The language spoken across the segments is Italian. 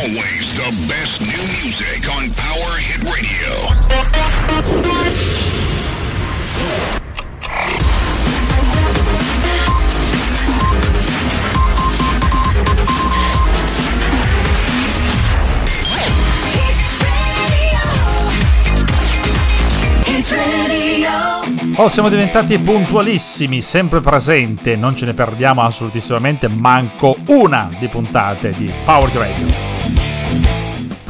Always the best new music on Power Hit Radio. Oh, siamo diventati puntualissimi, sempre presente, non ce ne perdiamo assolutissimamente manco una di puntate di Power Radio.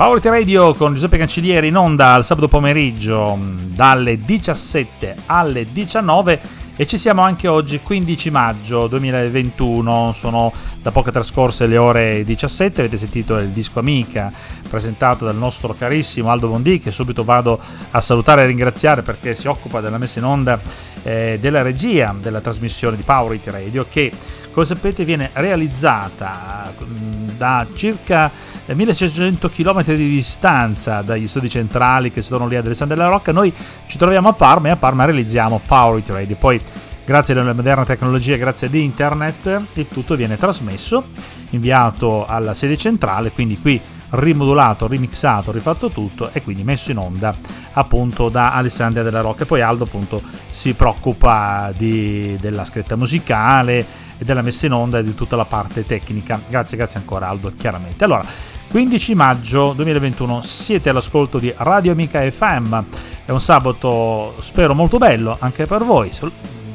Power Radio con Giuseppe Cancellieri in onda al sabato pomeriggio dalle 17 alle 19 e ci siamo anche oggi 15 maggio 2021, sono da poco trascorse le ore 17, avete sentito il disco Amica presentato dal nostro carissimo Aldo Bondi che subito vado a salutare e ringraziare perché si occupa della messa in onda eh, della regia della trasmissione di Power Radio che come sapete viene realizzata mm, da circa 1600 km di distanza dagli studi centrali che sono lì ad Alessandria della Rocca. Noi ci troviamo a Parma e a Parma realizziamo Power It Radio. Poi, grazie alle moderne tecnologie, grazie ad internet, il tutto viene trasmesso, inviato alla sede centrale, quindi qui rimodulato, remixato, rifatto tutto e quindi messo in onda appunto da Alessandria della Rocca. E poi Aldo appunto si preoccupa di, della scritta musicale e della messa in onda e di tutta la parte tecnica. Grazie, grazie ancora Aldo, chiaramente. Allora, 15 maggio 2021 siete all'ascolto di Radio Amica FM. È un sabato, spero, molto bello anche per voi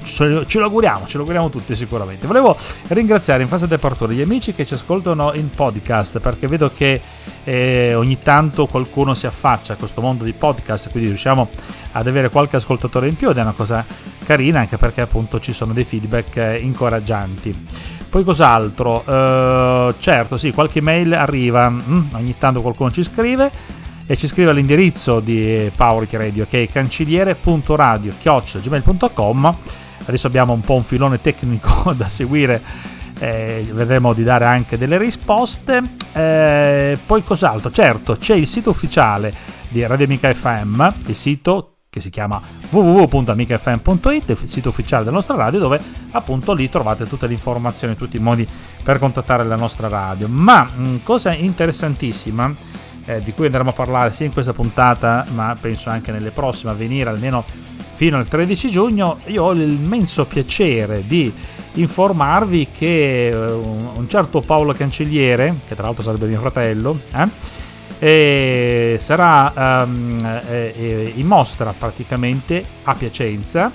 ce lo auguriamo, ce lo auguriamo tutti sicuramente. Volevo ringraziare in fase di apertura gli amici che ci ascoltano in podcast perché vedo che eh, ogni tanto qualcuno si affaccia a questo mondo di podcast, quindi riusciamo ad avere qualche ascoltatore in più ed è una cosa carina anche perché appunto ci sono dei feedback eh, incoraggianti. Poi cos'altro? Uh, certo, sì, qualche mail arriva, mm, ogni tanto qualcuno ci scrive e ci scrive all'indirizzo di Power Radio che è cancelliere.radio.gmail.com Adesso abbiamo un po' un filone tecnico da seguire, eh, vedremo di dare anche delle risposte. Eh, poi cos'altro? Certo, c'è il sito ufficiale di Radio Amica FM, il sito che si chiama www.amicafm.it, il sito ufficiale della nostra radio, dove appunto lì trovate tutte le informazioni, tutti i modi per contattare la nostra radio. Ma mh, mm, cosa interessantissima, eh, di cui andremo a parlare sia in questa puntata, ma penso anche nelle prossime a venire, almeno fino al 13 giugno, io ho l'immenso piacere di informarvi che eh, un certo Paolo Cancelliere, che tra l'altro sarebbe mio fratello, eh, sarà um, in mostra praticamente a Piacenza.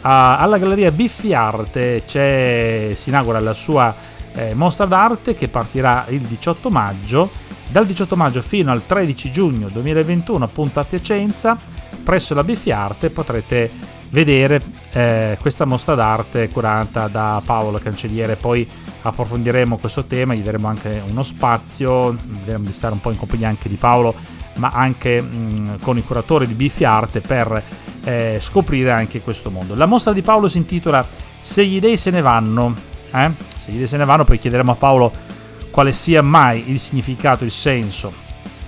Alla Galleria Biffi Arte si inaugura la sua eh, mostra d'arte che partirà il 18 maggio. Dal 18 maggio fino al 13 giugno 2021 appunto a Piacenza presso la Biffiarte potrete vedere eh, questa mostra d'arte curata da Paolo Cancelliere. Poi approfondiremo questo tema, gli daremo anche uno spazio, vedremo di stare un po' in compagnia anche di Paolo, ma anche mh, con i curatori di Biffiarte per eh, scoprire anche questo mondo. La mostra di Paolo si intitola Se gli dei se ne vanno. Eh? Se gli dei se ne vanno, poi chiederemo a Paolo quale sia mai il significato, il senso.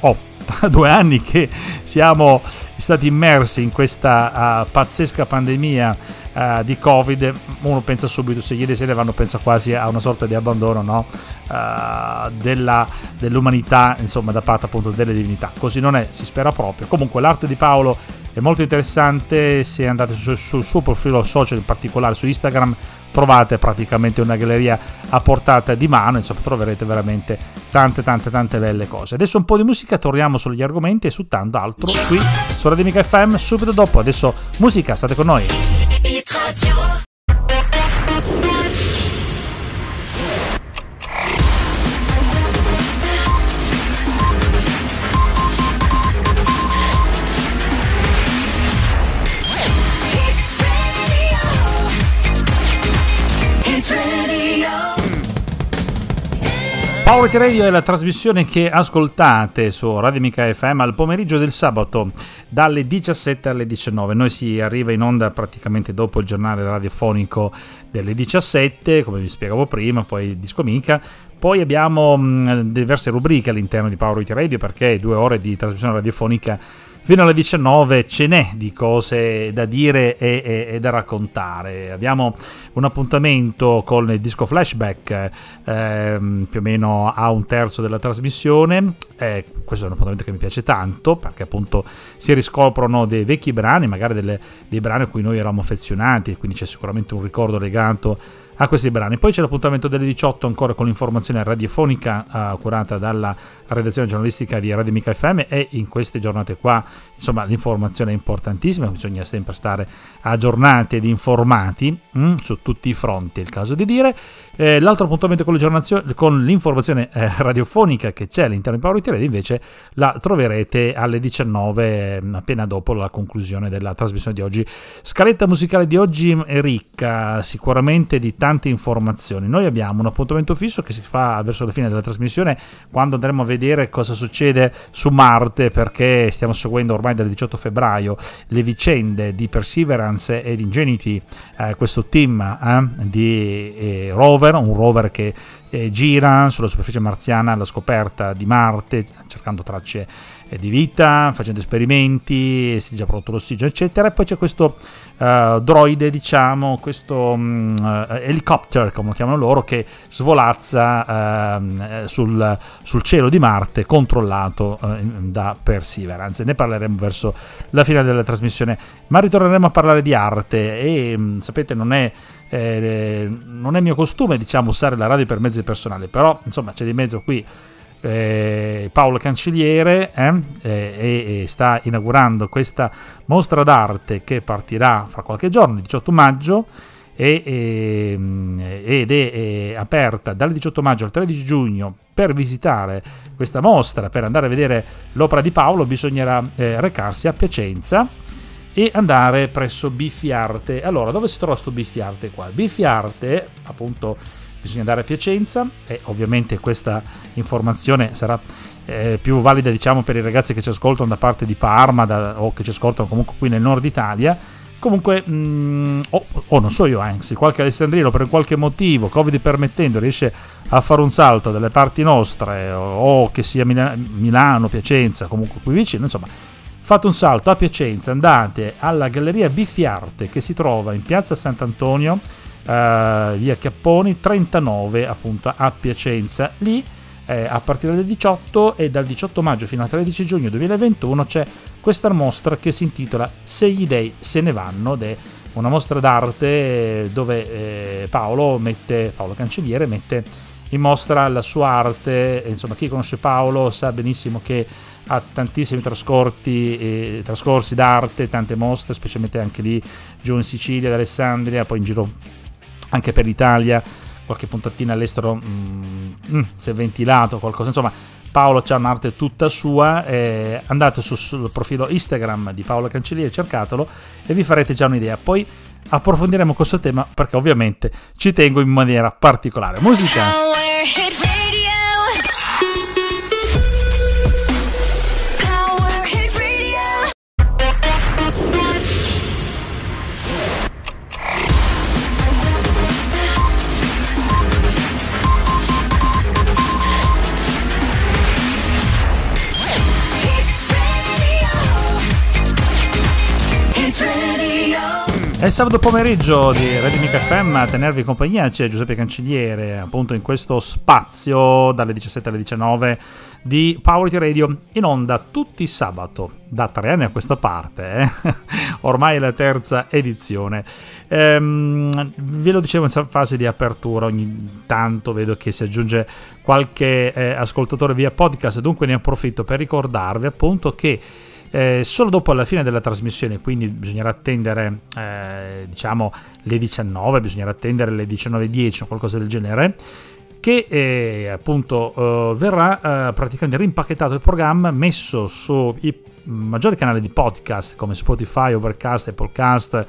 Oh, due anni che siamo stati immersi in questa uh, pazzesca pandemia uh, di Covid, uno pensa subito, se ieri sera vanno, pensa quasi a una sorta di abbandono no? uh, della, dell'umanità, insomma, da parte appunto delle divinità. Così non è, si spera proprio. Comunque l'arte di Paolo è molto interessante, se andate sul, sul suo profilo social, in particolare su Instagram, trovate praticamente una galleria a portata di mano, insomma troverete veramente tante tante tante belle cose. Adesso un po' di musica, torniamo sugli argomenti e su tanto altro qui su Radio Mica FM subito dopo. Adesso musica, state con noi. Power Radio è la trasmissione che ascoltate su Radio Mica FM al pomeriggio del sabato dalle 17 alle 19. Noi si arriva in onda praticamente dopo il giornale radiofonico delle 17, come vi spiegavo prima, poi Disco Mica. Poi abbiamo diverse rubriche all'interno di Power Radio perché due ore di trasmissione radiofonica fino alle 19 ce n'è di cose da dire e, e, e da raccontare. Abbiamo un appuntamento con il disco flashback ehm, più o meno a un terzo della trasmissione. Eh, questo è un appuntamento che mi piace tanto perché appunto si riscoprono dei vecchi brani, magari delle, dei brani a cui noi eravamo affezionati, quindi c'è sicuramente un ricordo legato a questi brani. Poi c'è l'appuntamento delle 18 ancora con l'informazione radiofonica uh, curata dalla redazione giornalistica di Radio Mica FM e in queste giornate qua insomma l'informazione è importantissima, bisogna sempre stare aggiornati ed informati mm, su tutti i fronti, è il caso di dire. Eh, l'altro appuntamento con, con l'informazione eh, radiofonica che c'è all'interno di Power Radio invece la troverete alle 19 mm, appena dopo la conclusione della trasmissione di oggi. Scaletta musicale di oggi è ricca sicuramente di tanti tante informazioni. Noi abbiamo un appuntamento fisso che si fa verso la fine della trasmissione quando andremo a vedere cosa succede su Marte perché stiamo seguendo ormai dal 18 febbraio le vicende di Perseverance e di Ingenuity, eh, questo team eh, di eh, rover, un rover che eh, gira sulla superficie marziana alla scoperta di Marte cercando tracce di vita, facendo esperimenti, si è già prodotto l'ossigeno, eccetera. E poi c'è questo uh, droide, diciamo, questo um, uh, helicopter, come lo chiamano loro, che svolazza uh, sul, sul, cielo di Marte, controllato da Perseverance. Ne parleremo verso la fine della trasmissione, ma ritorneremo a parlare di arte e um, sapete, non è. Eh, non è mio costume diciamo usare la radio per mezzi personali però insomma c'è di mezzo qui eh, Paolo Cancelliere eh, e, e, sta inaugurando questa mostra d'arte che partirà fra qualche giorno, il 18 maggio, e, e, ed è, è aperta dal 18 maggio al 13 giugno per visitare questa mostra, per andare a vedere l'opera di Paolo, bisognerà eh, recarsi a Piacenza e andare presso Biffiarte. Allora, dove si trova questo Biffiarte qua? Biffiarte, appunto, bisogna andare a Piacenza e ovviamente questa informazione sarà eh, più valida diciamo per i ragazzi che ci ascoltano da parte di Parma da, o che ci ascoltano comunque qui nel nord Italia. Comunque mh, mm, o, o, non so io anzi qualche alessandrino per qualche motivo covid permettendo riesce a fare un salto dalle parti nostre o, o che sia Mila- Milano Piacenza comunque qui vicino insomma fate un salto a Piacenza andate alla galleria Biffiarte che si trova in piazza Sant'Antonio uh, via Capponi 39 appunto a Piacenza. Lì eh, a partire dal 18 e dal 18 maggio fino al 13 giugno 2021 c'è questa mostra che si intitola Se gli dei se ne vanno ed è una mostra d'arte dove eh, Paolo mette Paolo Cancelliere mette in mostra la sua arte. Insomma chi conosce Paolo sa benissimo che ha tantissimi eh, trascorsi d'arte, tante mostre, specialmente anche lì giù in Sicilia, ad Alessandria, poi in giro anche per l'Italia, qualche puntatina all'estero mm, mm, si è ventilato qualcosa, insomma Paolo c'ha un'arte tutta sua, eh, andate su, sul profilo Instagram di Paolo Cancelliere, cercatelo e vi farete già un'idea. Poi approfondiremo questo tema perché ovviamente ci tengo in maniera particolare. Musica. È il sabato pomeriggio di Radio Mica FM a tenervi compagnia c'è Giuseppe Cancelliere appunto in questo spazio dalle 17 alle 19 di Power Radio in onda tutti sabato da tre anni a questa parte eh? ormai è la terza edizione ehm, ve lo dicevo in fase di apertura ogni tanto vedo che si aggiunge qualche eh, ascoltatore via podcast dunque ne approfitto per ricordarvi appunto che eh, solo dopo la fine della trasmissione, quindi bisognerà attendere eh, diciamo le 19, bisognerà attendere le 19.10 o qualcosa del genere che eh, appunto uh, verrà uh, praticamente rimpacchettato il programma, messo sui maggiori canali di podcast come Spotify, Overcast, Applecast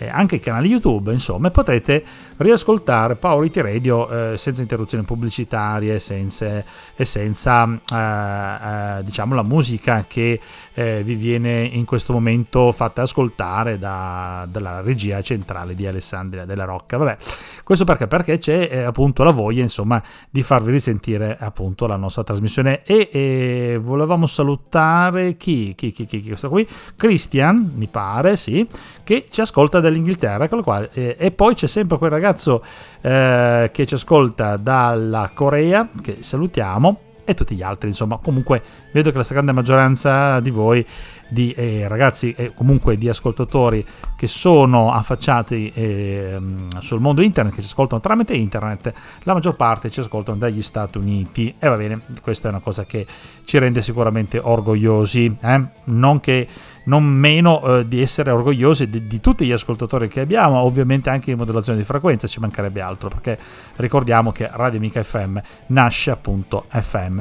eh, anche i canali YouTube, insomma, e potete riascoltare Paolo Iti Radio eh, senza interruzioni pubblicitarie senza, e senza eh, eh, diciamo la musica che eh, vi viene in questo momento fatta ascoltare da, dalla regia centrale di Alessandria della Rocca. Vabbè, questo perché? Perché c'è eh, appunto la voglia, insomma, di farvi risentire appunto la nostra trasmissione e, e volevamo salutare chi? Chi, chi, chi, chi questo qui? Christian, mi pare, sì, che ci ascolta dall'Inghilterra, qua, eh, e poi c'è sempre quel ragazzo eh, che ci ascolta dalla Corea, che salutiamo, e tutti gli altri, insomma, comunque vedo che la stragrande maggioranza di voi, di eh, ragazzi e comunque di ascoltatori che sono affacciati eh, sul mondo internet, che ci ascoltano tramite internet, la maggior parte ci ascoltano dagli Stati Uniti e va bene, questa è una cosa che ci rende sicuramente orgogliosi, eh? non che non meno eh, di essere orgogliosi di, di, tutti gli ascoltatori che abbiamo, ovviamente anche in modulazione di frequenza, ci mancherebbe altro, perché ricordiamo che Radio Amica FM nasce appunto FM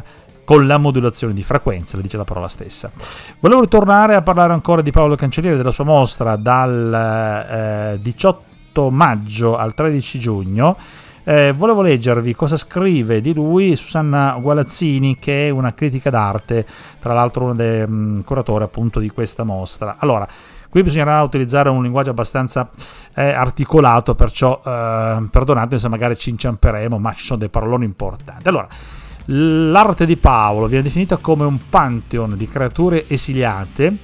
con la modulazione di frequenza, le dice la parola stessa. Volevo ritornare a parlare ancora di Paolo Cancelliere della sua mostra dal eh, 18 maggio al 13 giugno eh, volevo leggervi cosa scrive di lui Susanna Gualazzini, che è una critica d'arte, tra l'altro uno dei um, curatori appunto di questa mostra. Allora, qui bisognerà utilizzare un linguaggio abbastanza eh, articolato, perciò eh, perdonate se magari ci inciamperemo, ma ci sono dei paroloni importanti. Allora, l'arte di Paolo viene definita come un pantheon di creature esiliate,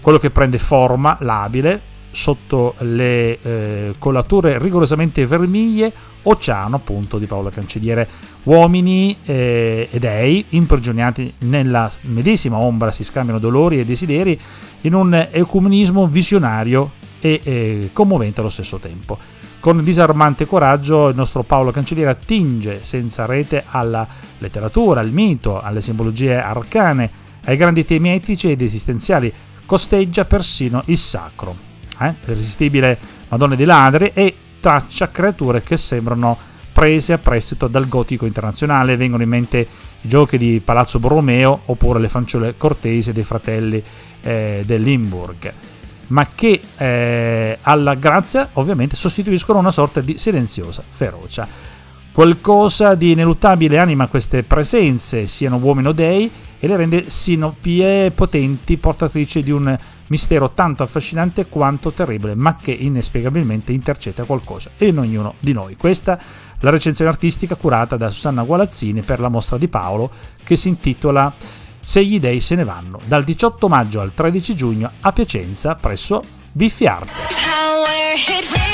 quello che prende forma labile sotto le eh, collature rigorosamente vermiglie Oceano appunto di Paolo Cancelliere. Uomini eh, e dei imprigionati nella medesima ombra si scambiano dolori e desideri in un ecumenismo visionario e eh, commovente allo stesso tempo. Con disarmante coraggio il nostro Paolo Cancelliere attinge senza rete alla letteratura, al mito, alle simbologie arcane, ai grandi temi etici ed esistenziali, costeggia persino il sacro. Eh? L'irresistibile Madonna dei Ladri e traccia creature che sembrano prese a prestito dal gotico internazionale. Vengono in mente i giochi di Palazzo Borromeo oppure le fanciulle cortesi dei fratelli eh, dell'Imburg, ma che eh, alla grazia ovviamente sostituiscono una sorta di silenziosa ferocia. Qualcosa di ineluttabile anima queste presenze, siano uomini o dei, e le rende sinopie potenti, portatrici di un mistero tanto affascinante quanto terribile, ma che inespiegabilmente intercetta qualcosa in ognuno di noi. Questa la recensione artistica curata da Susanna Gualazzini per la mostra di Paolo che si intitola Se gli dei se ne vanno, dal 18 maggio al 13 giugno a Piacenza presso Biffi Arte.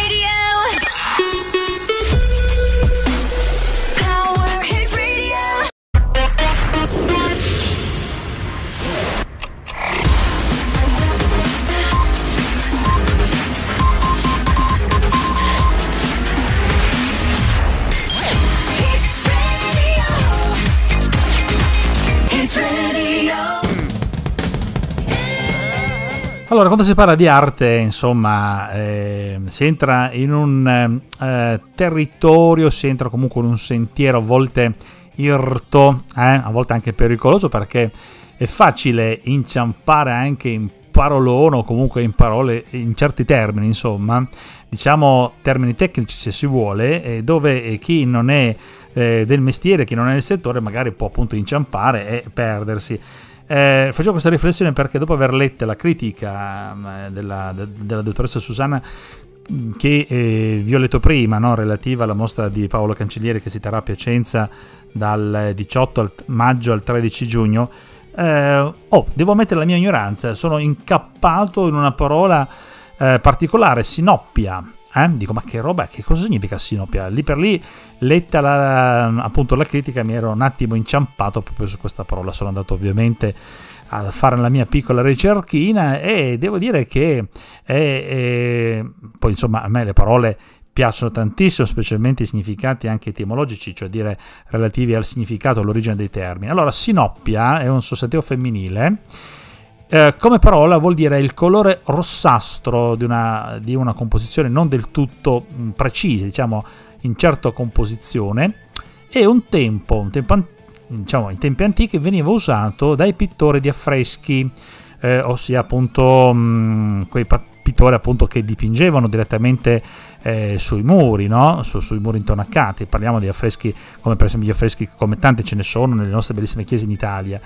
Allora, quando si parla di arte, insomma, eh, si entra in un eh, territorio, si entra comunque in un sentiero a volte irto, eh, a volte anche pericoloso, perché è facile inciampare anche in parolone o comunque in parole in certi termini, insomma, diciamo termini tecnici se si vuole, dove chi non è eh, del mestiere, chi non è nel settore, magari può appunto inciampare e perdersi. Eh, facevo questa riflessione perché dopo aver letto la critica eh, della, de, della dottoressa Susanna mm, che eh, vi ho letto prima, no? relativa alla mostra di Paolo Cancellieri che si terrà a Piacenza dal 18 maggio al 13 giugno, eh, oh, devo ammettere la mia ignoranza, sono incappato in una parola eh, particolare, sinoppia. Eh? Dico, ma che roba, che cosa significa sinopia? Lì per lì, letta la, appunto la critica, mi ero un attimo inciampato proprio su questa parola. Sono andato ovviamente a fare la mia piccola ricerchina e devo dire che è, è, poi insomma a me le parole piacciono tantissimo, specialmente i significati anche etimologici, cioè dire relativi al significato, all'origine dei termini. Allora, sinoppia è un sostantivo femminile eh, come parola vuol dire il colore rossastro di una, di una composizione non del tutto mm, precisa, diciamo in certa composizione, e un tempo, un tempo diciamo, in tempi antichi veniva usato dai pittori di affreschi, eh, ossia appunto mh, mm, quei pittori appunto che dipingevano direttamente eh, sui muri, no? Su, sui muri intonacati. Parliamo di affreschi come per esempio gli affreschi come tanti ce ne sono nelle nostre bellissime chiese in Italia.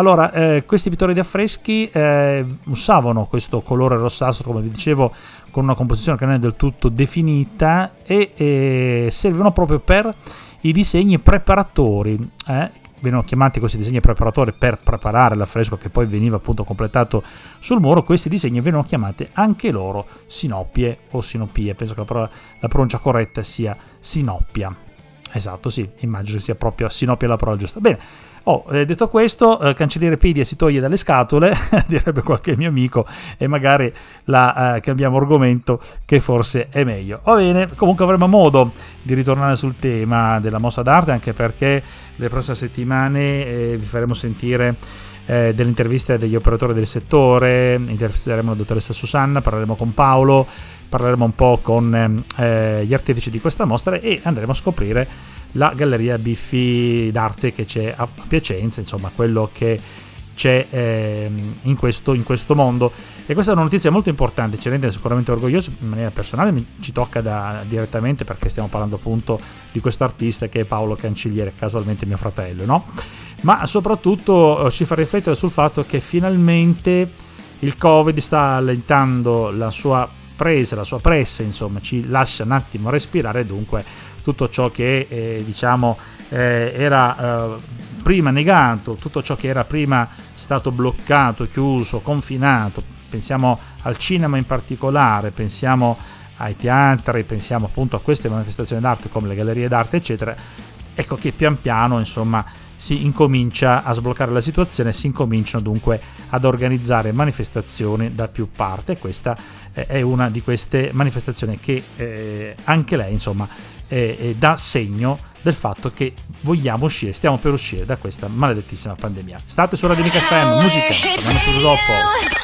Allora, eh, questi pittori di affreschi eh, usavano questo colore rossastro, come vi dicevo, con una composizione che non è del tutto definita e eh, servivano proprio per i disegni preparatori. Eh, venivano chiamati questi disegni preparatori per preparare l'affresco che poi veniva appunto completato sul muro. Questi disegni venivano chiamati anche loro sinopie o sinopie. Penso che la, parola, la pronuncia corretta sia sinopia. Esatto, sì, immagino che sia proprio sinopia la parola giusta. Bene, Oh, eh, detto questo, eh, cancelliere Pedia si toglie dalle scatole, direbbe qualche mio amico, e magari la eh, cambiamo argomento che forse è meglio. Va bene, comunque avremo modo di ritornare sul tema della mossa d'arte, anche perché le prossime settimane eh, vi faremo sentire eh, delle interviste degli operatori del settore, intervisteremo la dottoressa Susanna, parleremo con Paolo, parleremo un po' con eh, gli artefici di questa mostra e andremo a scoprire la galleria Biffi d'arte che c'è a Piacenza, insomma quello che c'è eh, in, questo, in, questo, mondo. E questa è una notizia molto importante, ci rende sicuramente orgogliosi in maniera personale, ci tocca da, direttamente perché stiamo parlando appunto di questo artista che è Paolo Cancelliere, casualmente mio fratello, no? Ma soprattutto eh, ci fa riflettere sul fatto che finalmente il Covid sta allentando la sua presa, la sua pressa, insomma, ci lascia un attimo respirare, dunque tutto ciò che eh, diciamo eh, era eh, prima negato, tutto ciò che era prima stato bloccato, chiuso, confinato, pensiamo al cinema in particolare, pensiamo ai teatri, pensiamo appunto a queste manifestazioni d'arte come le gallerie d'arte, eccetera, ecco che pian piano, insomma, si incomincia a sbloccare la situazione, si incominciano dunque ad organizzare manifestazioni da più parti e questa eh, è una di queste manifestazioni che eh, anche lei, insomma, eh, dà segno del fatto che vogliamo uscire, stiamo per uscire da questa maledettissima pandemia. State su Radio Mica FM, musica, torniamo subito dopo.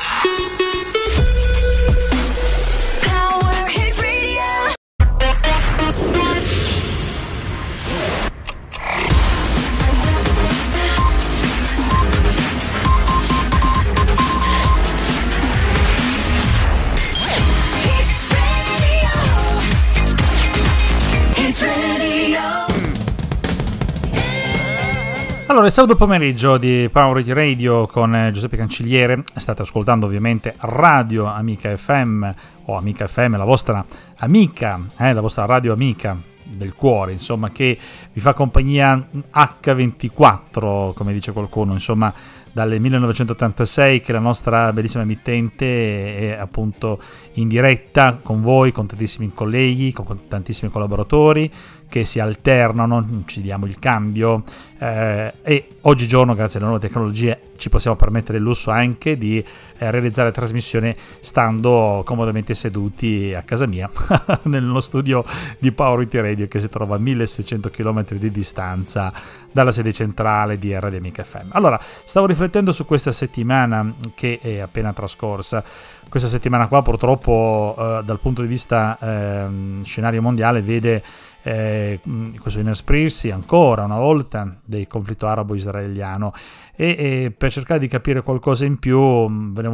Allora, il sabato pomeriggio di Power Radio con eh, Giuseppe Cancelliere, state ascoltando ovviamente Radio Amica FM o Amica FM, la vostra amica, eh, la vostra radio amica del cuore, insomma, che vi fa compagnia H24, come dice qualcuno, insomma, dalle 1986 che la nostra bellissima emittente è appunto in diretta con voi, con tantissimi colleghi, con tantissimi collaboratori che si alternano, ci diamo il cambio eh, e oggigiorno grazie alle nuove tecnologie ci possiamo permettere il lusso anche di eh, realizzare trasmissioni stando comodamente seduti a casa mia nello studio di Power It Radio che si trova a 1600 km di distanza dalla sede centrale di Radio Amica FM. Allora, stavo riflettendo su questa settimana che è appena trascorsa. Questa settimana qua purtroppo eh, dal punto di vista eh, scenario mondiale vede eh, questo inasprirsi ancora una volta del conflitto arabo-israeliano. E, e, per cercare di capire qualcosa in più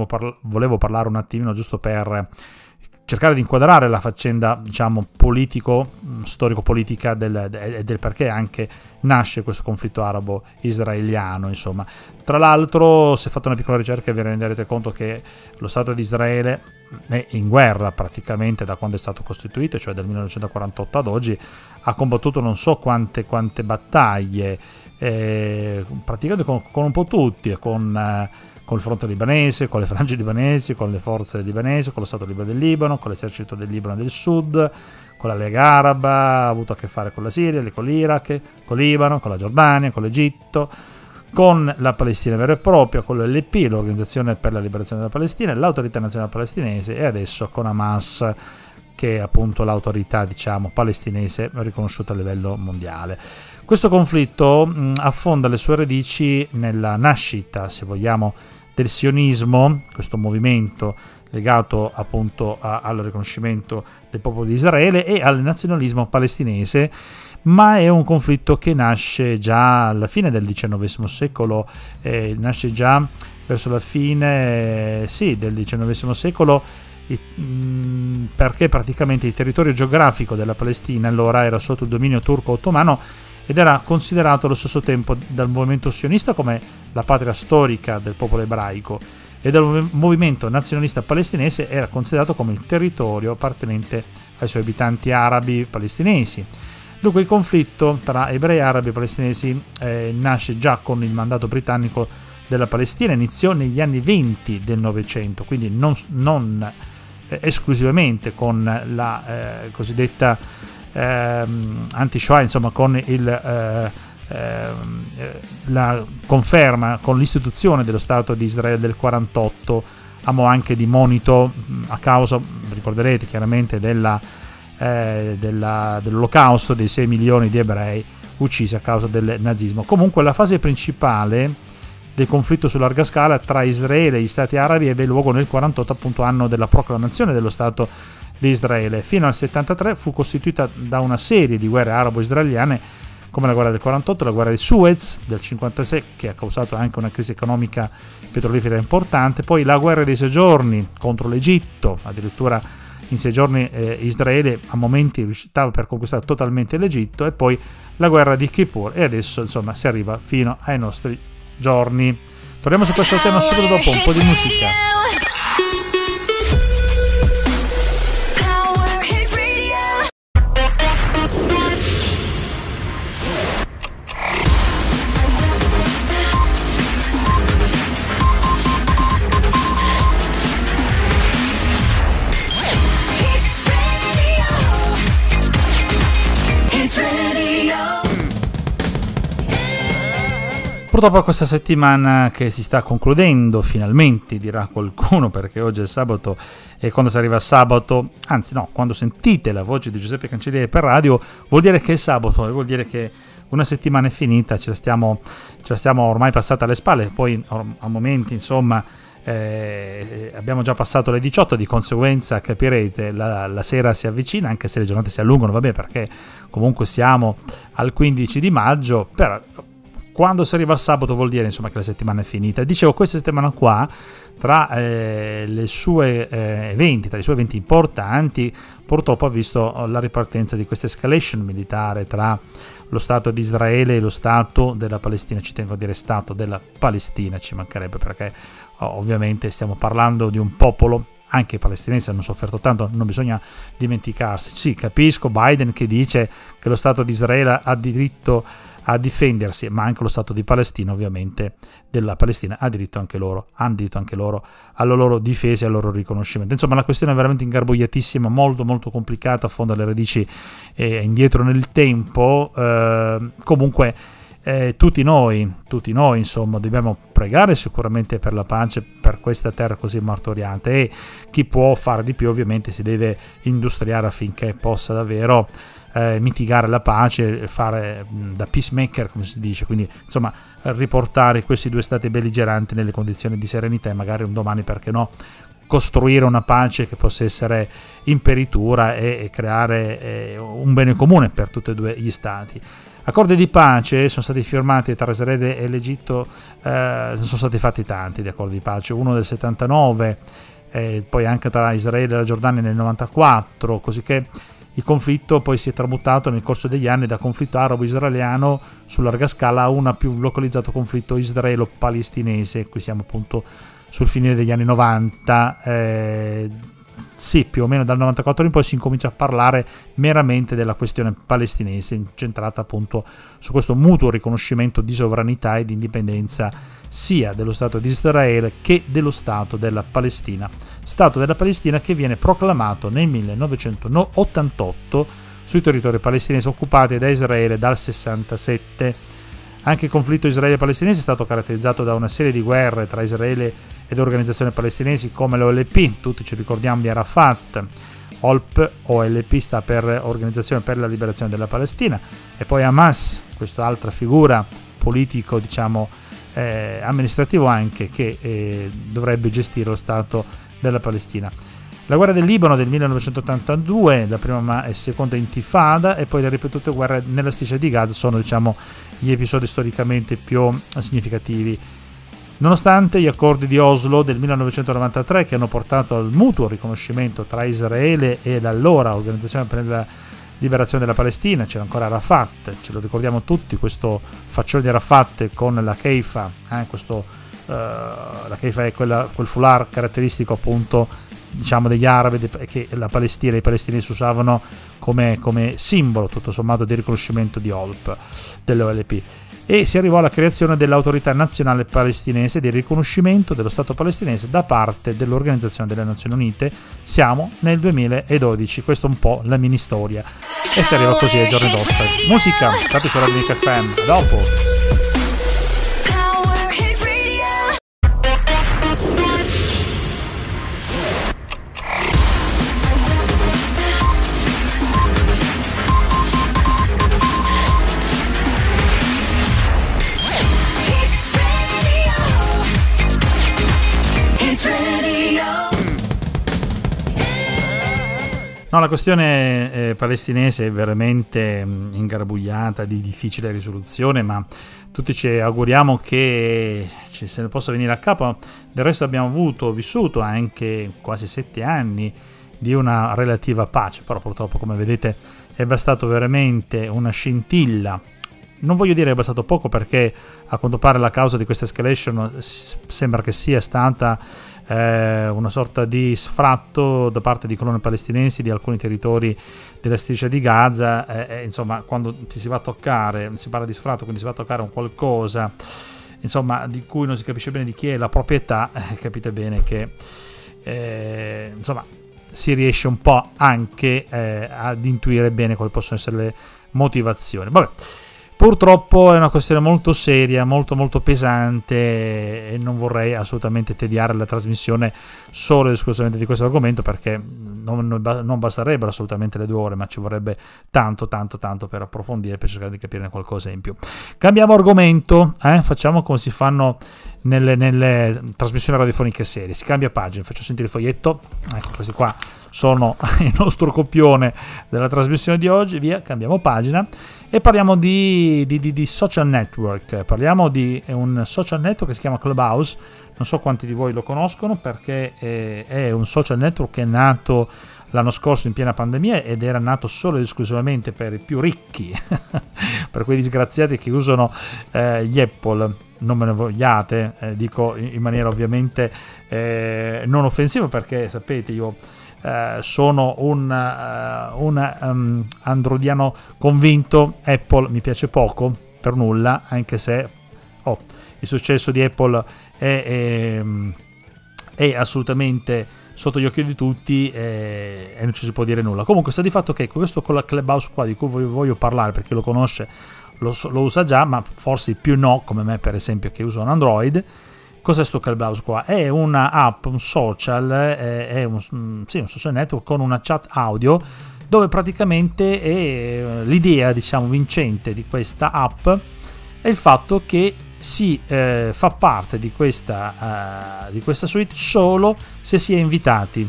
parla- volevo parlare un attimino giusto per cercare di inquadrare la faccenda diciamo politico storico-politica del, del, del perché anche nasce questo conflitto arabo-israeliano insomma. Tra l'altro se fate una piccola ricerca vi renderete conto che lo Stato di Israele è in guerra praticamente da quando è stato costituito cioè dal 1948 ad oggi ha combattuto non so quante, quante battaglie eh, praticamente con, con, un po' tutti con eh, con il fronte libanese, con le frange libanesi, con le forze libanesi, con lo Stato libero del Libano, con l'esercito del Libano del Sud, con la Lega Araba, ha avuto a che fare con la Siria, con l'Iraq, con il Libano, con la Giordania, con l'Egitto, con la Palestina vera e propria, con l'LP, l'Organizzazione per la Liberazione della Palestina, l'Autorità Nazionale Palestinese e adesso con Hamas che appunto l'autorità diciamo palestinese riconosciuta a livello mondiale. Questo conflitto mh, affonda le sue radici nella nascita, se vogliamo, del sionismo, questo movimento legato appunto a, al riconoscimento del popolo di Israele e al nazionalismo palestinese, ma è un conflitto che nasce già alla fine del XIX secolo, eh, nasce già verso la fine sì, del XIX secolo perché praticamente il territorio geografico della Palestina allora era sotto il dominio turco-ottomano ed era considerato allo stesso tempo dal movimento sionista come la patria storica del popolo ebraico e dal movimento nazionalista palestinese era considerato come il territorio appartenente ai suoi abitanti arabi palestinesi. Dunque il conflitto tra ebrei arabi e palestinesi eh, nasce già con il mandato britannico della Palestina, iniziò negli anni 20 del Novecento, quindi non, non esclusivamente con la eh, cosiddetta ehm, anti-Shoah, insomma con il, eh, ehm, la conferma, con l'istituzione dello Stato di Israele del 48, amo anche di monito a causa, ricorderete chiaramente, della, eh, della, dell'olocausto dei 6 milioni di ebrei uccisi a causa del nazismo. Comunque la fase principale del conflitto su larga scala tra Israele e gli stati arabi ebbe luogo nel 48 appunto anno della proclamazione dello Stato di Israele. Fino al 73 fu costituita da una serie di guerre arabo-israeliane come la guerra del 48, la guerra di Suez del 56 che ha causato anche una crisi economica petrolifera importante, poi la guerra dei sei giorni contro l'Egitto, addirittura in sei giorni eh, Israele a momenti riuscitava per conquistare totalmente l'Egitto e poi la guerra di Kippur e adesso insomma si arriva fino ai nostri giorni. Torniamo su questo tema subito dopo un po' di musica. Purtroppo questa settimana che si sta concludendo, finalmente dirà qualcuno perché oggi è sabato e quando si arriva sabato, anzi no, quando sentite la voce di Giuseppe Cancelliere per radio vuol dire che è sabato e vuol dire che una settimana è finita, ce la stiamo, ce la stiamo ormai passata alle spalle, poi a momenti insomma eh, abbiamo già passato le 18, di conseguenza capirete la, la, sera si avvicina, anche se le giornate si allungano, vabbè perché comunque siamo al 15 di maggio, però quando si arriva al sabato vuol dire insomma che la settimana è finita. Dicevo, questa settimana qua, tra eh, le sue eh, eventi, tra i suoi eventi importanti, purtroppo ha visto la ripartenza di questa escalation militare tra lo Stato di Israele e lo Stato della Palestina. Ci tengo a dire Stato della Palestina, ci mancherebbe perché oh, ovviamente stiamo parlando di un popolo anche i palestinesi hanno sofferto tanto, non bisogna dimenticarsi. Sì, capisco Biden che dice che lo Stato di Israele ha diritto a difendersi, ma anche lo Stato di Palestina ovviamente della Palestina. Ha diritto anche loro, hanno diritto anche loro alla loro difesa e al loro riconoscimento. Insomma la questione è veramente ingarbugliatissima, molto molto complicata, affonda le radici eh, indietro nel tempo, eh, comunque eh, tutti noi, tutti noi insomma dobbiamo pregare sicuramente per la pace per questa terra così martoriata. E chi può fare di più ovviamente si deve industriare affinché possa davvero eh, mitigare la pace, fare da peacemaker, come si dice, quindi insomma riportare questi due stati belligeranti nelle condizioni di serenità e magari un domani, perché no, costruire una pace che possa essere imperitura e, e creare eh, un bene comune per tutti e due gli stati. Accordi di pace sono stati firmati tra Israele e l'Egitto, eh, sono stati fatti tanti di accordi di pace, uno del 79, eh, poi anche tra Israele e la Giordania nel 94, così che il conflitto poi si è tramutato nel corso degli anni da conflitto arabo-israeliano su larga scala a un più localizzato conflitto israelo-palestinese. Qui siamo appunto sul finire degli anni 90. Eh, sì, più o meno dal 94 in poi si incomincia a parlare meramente della questione palestinese, incentrata appunto su questo mutuo riconoscimento di sovranità e di indipendenza sia dello Stato di Israele che dello Stato della Palestina. Stato della Palestina che viene proclamato nel 1988 sui territori palestinesi occupati da Israele dal 67 anche il conflitto israele-palestinese è stato caratterizzato da una serie di guerre tra Israele ed organizzazioni palestinesi come l'OLP, tutti ci ricordiamo di Arafat, OLP, OLP sta per Organizzazione per la Liberazione della Palestina, e poi Hamas, questa altra figura politico, diciamo, eh, amministrativo anche, che eh, dovrebbe gestire lo Stato della Palestina. La guerra del Libano del 1982, la prima e seconda intifada e poi le ripetute guerre nella striscia di Gaza sono diciamo, gli episodi storicamente più significativi. Nonostante gli accordi di Oslo del 1993 che hanno portato al mutuo riconoscimento tra Israele e l'allora Organizzazione per la Liberazione della Palestina, c'era ancora Arafat, ce lo ricordiamo tutti, questo faccione di Arafat con la Keifa, eh, questo, uh, la Keifa è quella, quel foulard caratteristico appunto diciamo degli arabi che la Palestina e i palestinesi usavano come, come simbolo tutto sommato di riconoscimento di OLP dell'OLP e si arrivò alla creazione dell'autorità nazionale palestinese di riconoscimento dello Stato palestinese da parte dell'Organizzazione delle Nazioni Unite. Siamo nel 2012, questa è un po' la mini storia. E si arriva così ai giorni d'ospite. Musica, state su Radio Nick FM. dopo. No, la questione eh, palestinese è veramente mh, ingarbugliata, di difficile risoluzione, ma tutti ci auguriamo che ci se ne possa venire a capo. Del resto abbiamo avuto, vissuto anche quasi sette anni di una relativa pace, però purtroppo come vedete è bastato veramente una scintilla non voglio dire è bastato poco perché a quanto pare la causa di questa escalation sembra che sia stata eh, una sorta di sfratto da parte di colonne palestinesi di alcuni territori della striscia di Gaza. Eh, insomma, quando ti si va a toccare, si parla di sfratto, quindi si va a toccare un qualcosa insomma, di cui non si capisce bene di chi è la proprietà, eh, capite bene che eh, insomma, si riesce un po' anche eh, ad intuire bene quali possono essere le motivazioni. Vabbè. Purtroppo è una questione molto seria, molto molto pesante e non vorrei assolutamente tediare la trasmissione solo ed esclusivamente di questo argomento perché non, non, basterebbero assolutamente le due ore, ma ci vorrebbe tanto tanto tanto per approfondire, per cercare di capirne qualcosa in più. Cambiamo argomento, eh? facciamo come si fanno nelle, nelle trasmissioni radiofoniche serie, si cambia pagina, faccio sentire il foglietto, ecco questi qua sono il nostro copione della trasmissione di oggi, via, cambiamo pagina. E parliamo di, di, di, di, social network, parliamo di un social network che si chiama Clubhouse, non so quanti di voi lo conoscono perché è, è un social network che è nato l'anno scorso in piena pandemia ed era nato solo ed esclusivamente per i più ricchi, per quei disgraziati che usano eh, gli Apple. Non me ne vogliate, eh, dico in, maniera ovviamente eh, non offensiva perché sapete io eh, sono un, uh, un um, androidiano convinto, Apple mi piace poco, per nulla, anche se oh, il successo di Apple è, è, è assolutamente sotto gli occhi di tutti e, e, non ci si può dire nulla. Comunque sta di fatto che questo con la Clubhouse qua di cui voglio, voglio parlare, perché lo conosce, lo, lo, usa già, ma forse più no, come me per esempio che uso un Android, Cos'è sto Clubhouse qua? È una app, un social, è, è un, mm, sì, un social network con una chat audio dove praticamente è eh, l'idea, diciamo, vincente di questa app è il fatto che si eh, fa parte di questa, uh, di questa suite solo se si è invitati.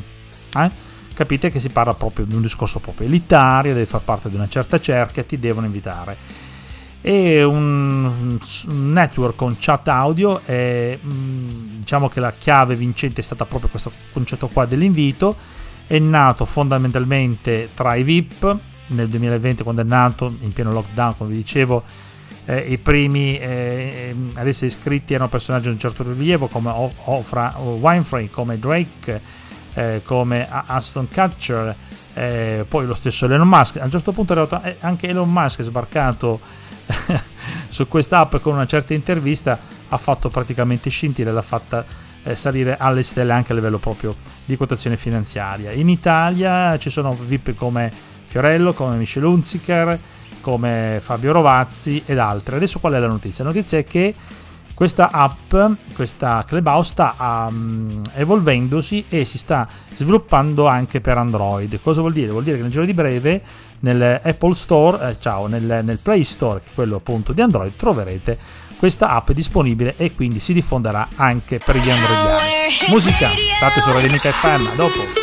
Eh? Capite che si parla proprio di un discorso proprio elitario, devi far parte di una certa cerchia, ti devono invitare e un, un network con chat audio e mm, diciamo che la chiave vincente è stata proprio questo concetto qua dell'invito. È nato fondamentalmente tra i VIP nel 2020 quando è nato in pieno lockdown come vi dicevo eh, i primi eh, ad essere iscritti erano personaggi di un certo rilievo come Ofra Winfrey come Drake eh, come Aston Catcher eh, poi lo stesso Elon Musk. A un certo punto realtà eh, anche Elon Musk è sbarcato su questa app con una certa intervista ha fatto praticamente scintille, l'ha fatta eh, salire alle stelle anche a livello proprio di quotazione finanziaria. In Italia ci sono VIP come Fiorello, come Michel Hunziker, come Fabio Rovazzi ed altri. Adesso qual è la notizia? La notizia è che questa app, questa Clubhouse sta um, evolvendosi e si sta sviluppando anche per Android. Cosa vuol dire? Vuol dire che nel giro di breve nel Apple Store, eh, ciao, nel, nel, Play Store, che è quello appunto di Android, troverete questa app disponibile e quindi si diffonderà anche per gli androidiani. Musica, state su Radio Mica FM, a dopo.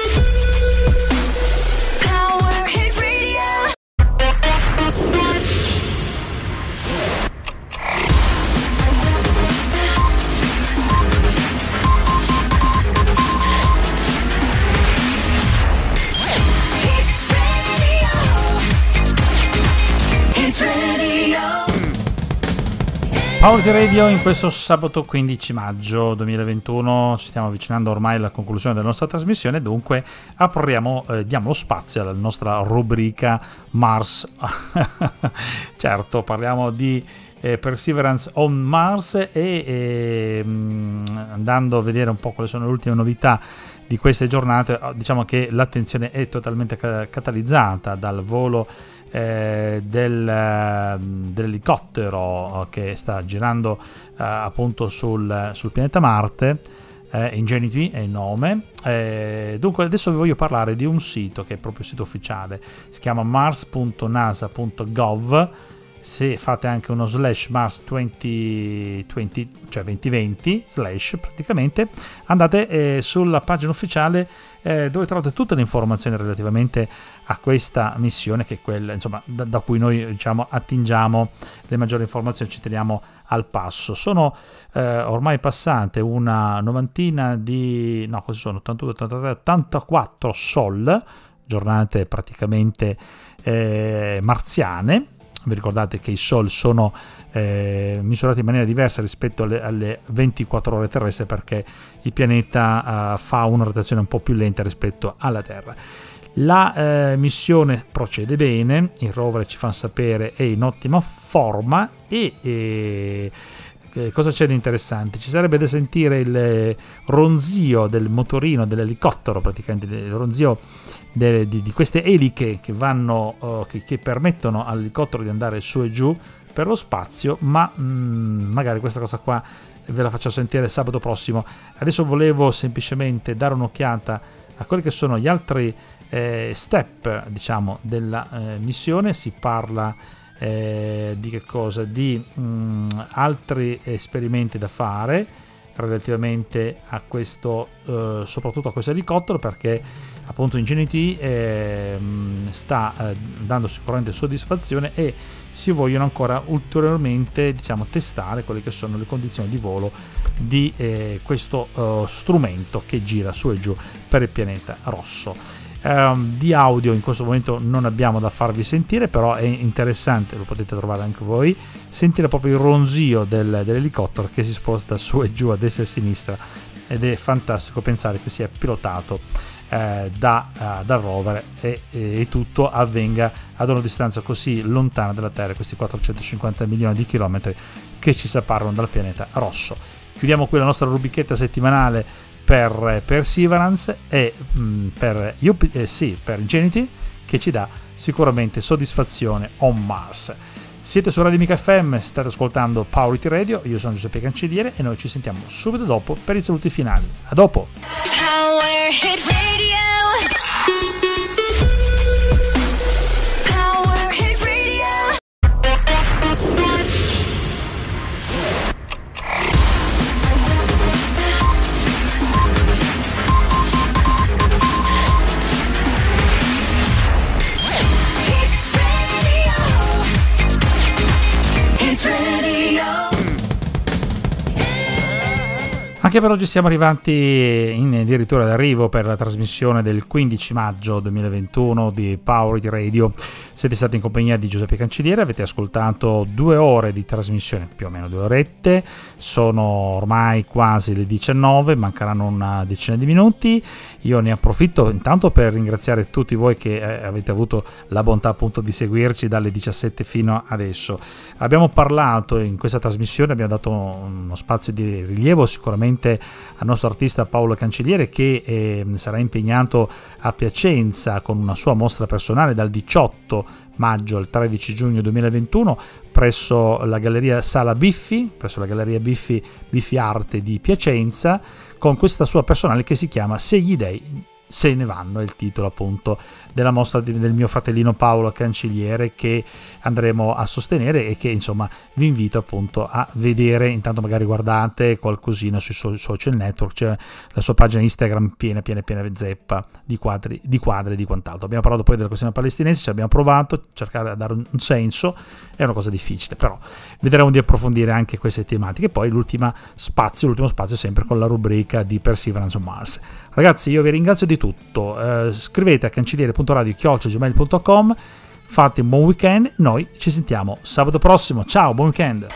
Power Radio in questo sabato 15 maggio 2021 ci stiamo avvicinando ormai alla conclusione della nostra trasmissione dunque apriamo, eh, diamo lo spazio alla nostra rubrica Mars. Certo parliamo di eh, Perseverance on Mars e eh, andando a vedere un po' quali sono le ultime novità di queste giornate diciamo che l'attenzione è totalmente catalizzata dal volo eh, del, ehm, dell'elicottero che sta girando eh, appunto sul, sul, pianeta Marte. Eh, Ingenuity è il nome. Eh, dunque, adesso vi voglio parlare di un sito che è proprio il sito ufficiale, si chiama mars.nasa.gov se fate anche uno slash mars 2020, cioè 2020 slash praticamente, andate eh, sulla pagina ufficiale eh, dove trovate tutte le informazioni relativamente a questa missione che è quella insomma, da, da cui noi diciamo, attingiamo le maggiori informazioni, ci teniamo al passo. Sono eh, ormai passate una novantina di, no, questi sono 82, 83, 84 sol, giornate praticamente eh, marziane vi ricordate che i Sol sono eh, misurati in maniera diversa rispetto alle, alle 24 ore terrestri perché il pianeta eh, fa una rotazione un po' più lenta rispetto alla Terra. La eh, missione procede bene, il rover ci fa sapere è in ottima forma e, e cosa c'è di interessante? Ci sarebbe da sentire il ronzio del motorino dell'elicottero, praticamente il ronzio de, di, di, queste eliche che, vanno, uh, che, che, permettono all'elicottero di andare su e giù per lo spazio, ma mh, mm, magari questa cosa qua ve la faccio sentire sabato prossimo. Adesso volevo semplicemente dare un'occhiata a quelli che sono gli altri eh, step, diciamo, della eh, missione. Si parla eh, di che cosa? Di mh, mm, altri esperimenti da fare relativamente a questo, eh, soprattutto a questo elicottero, perché appunto Ingenuity eh, sta eh, dando sicuramente soddisfazione e si vogliono ancora ulteriormente diciamo, testare quelle che sono le condizioni di volo di eh, questo uh, strumento che gira su e giù per il pianeta rosso. Um, di audio in questo momento non abbiamo da farvi sentire, però è interessante, lo potete trovare anche voi, sentire proprio il ronzio del, dell'elicottero che si sposta su e giù a destra e a sinistra ed è fantastico pensare che sia pilotato eh, da, uh, dal rover e, e, tutto avvenga ad una distanza così lontana dalla Terra, questi 450 milioni di chilometri che ci separano dal pianeta rosso. Chiudiamo qui la nostra rubichetta settimanale per Perseverance e mh, mm, per, eh, sì, per Ingenuity che ci dà sicuramente soddisfazione on Mars. Siete su Radio Mica FM, state ascoltando Powerity Radio, io sono Giuseppe Cancelliere e noi ci sentiamo subito dopo per i saluti finali. A dopo! Anche per oggi siamo arrivati in addirittura d'arrivo per la trasmissione del 15 maggio 2021 di Power Radio. Siete stati in compagnia di Giuseppe Cancelliere, avete ascoltato due ore di trasmissione, più o meno due orette, sono ormai quasi le 19, mancheranno una decina di minuti. Io ne approfitto intanto per ringraziare tutti voi che eh, avete avuto la bontà appunto di seguirci dalle 17 fino adesso. Abbiamo parlato in questa trasmissione, abbiamo dato uno spazio di rilievo sicuramente ovviamente al nostro artista Paolo Cancelliere che eh, sarà impegnato a Piacenza con una sua mostra personale dal 18 maggio al 13 giugno 2021 presso la Galleria Sala Biffi, presso la Galleria Biffi, Biffi Arte di Piacenza, con questa sua personale che si chiama Se gli dei se ne vanno è il titolo appunto della mostra del mio fratellino Paolo Cancelliere che andremo a sostenere e che insomma vi invito appunto a vedere. Intanto magari guardate qualcosina sui social network c'è la sua pagina Instagram piena piena piena zeppa di quadri di quadri e di quant'altro. Abbiamo parlato poi della questione palestinese ci abbiamo provato cercare di dare un senso è una cosa difficile però vedremo di approfondire anche queste tematiche. Poi l'ultimo spazio l'ultimo spazio sempre con la rubrica di Perseverance on Mars. Ragazzi io vi ringrazio di tutto. Eh, scrivete a cancelliere.radio.gmail.com fate un buon weekend. Noi ci sentiamo sabato prossimo. Ciao, buon weekend.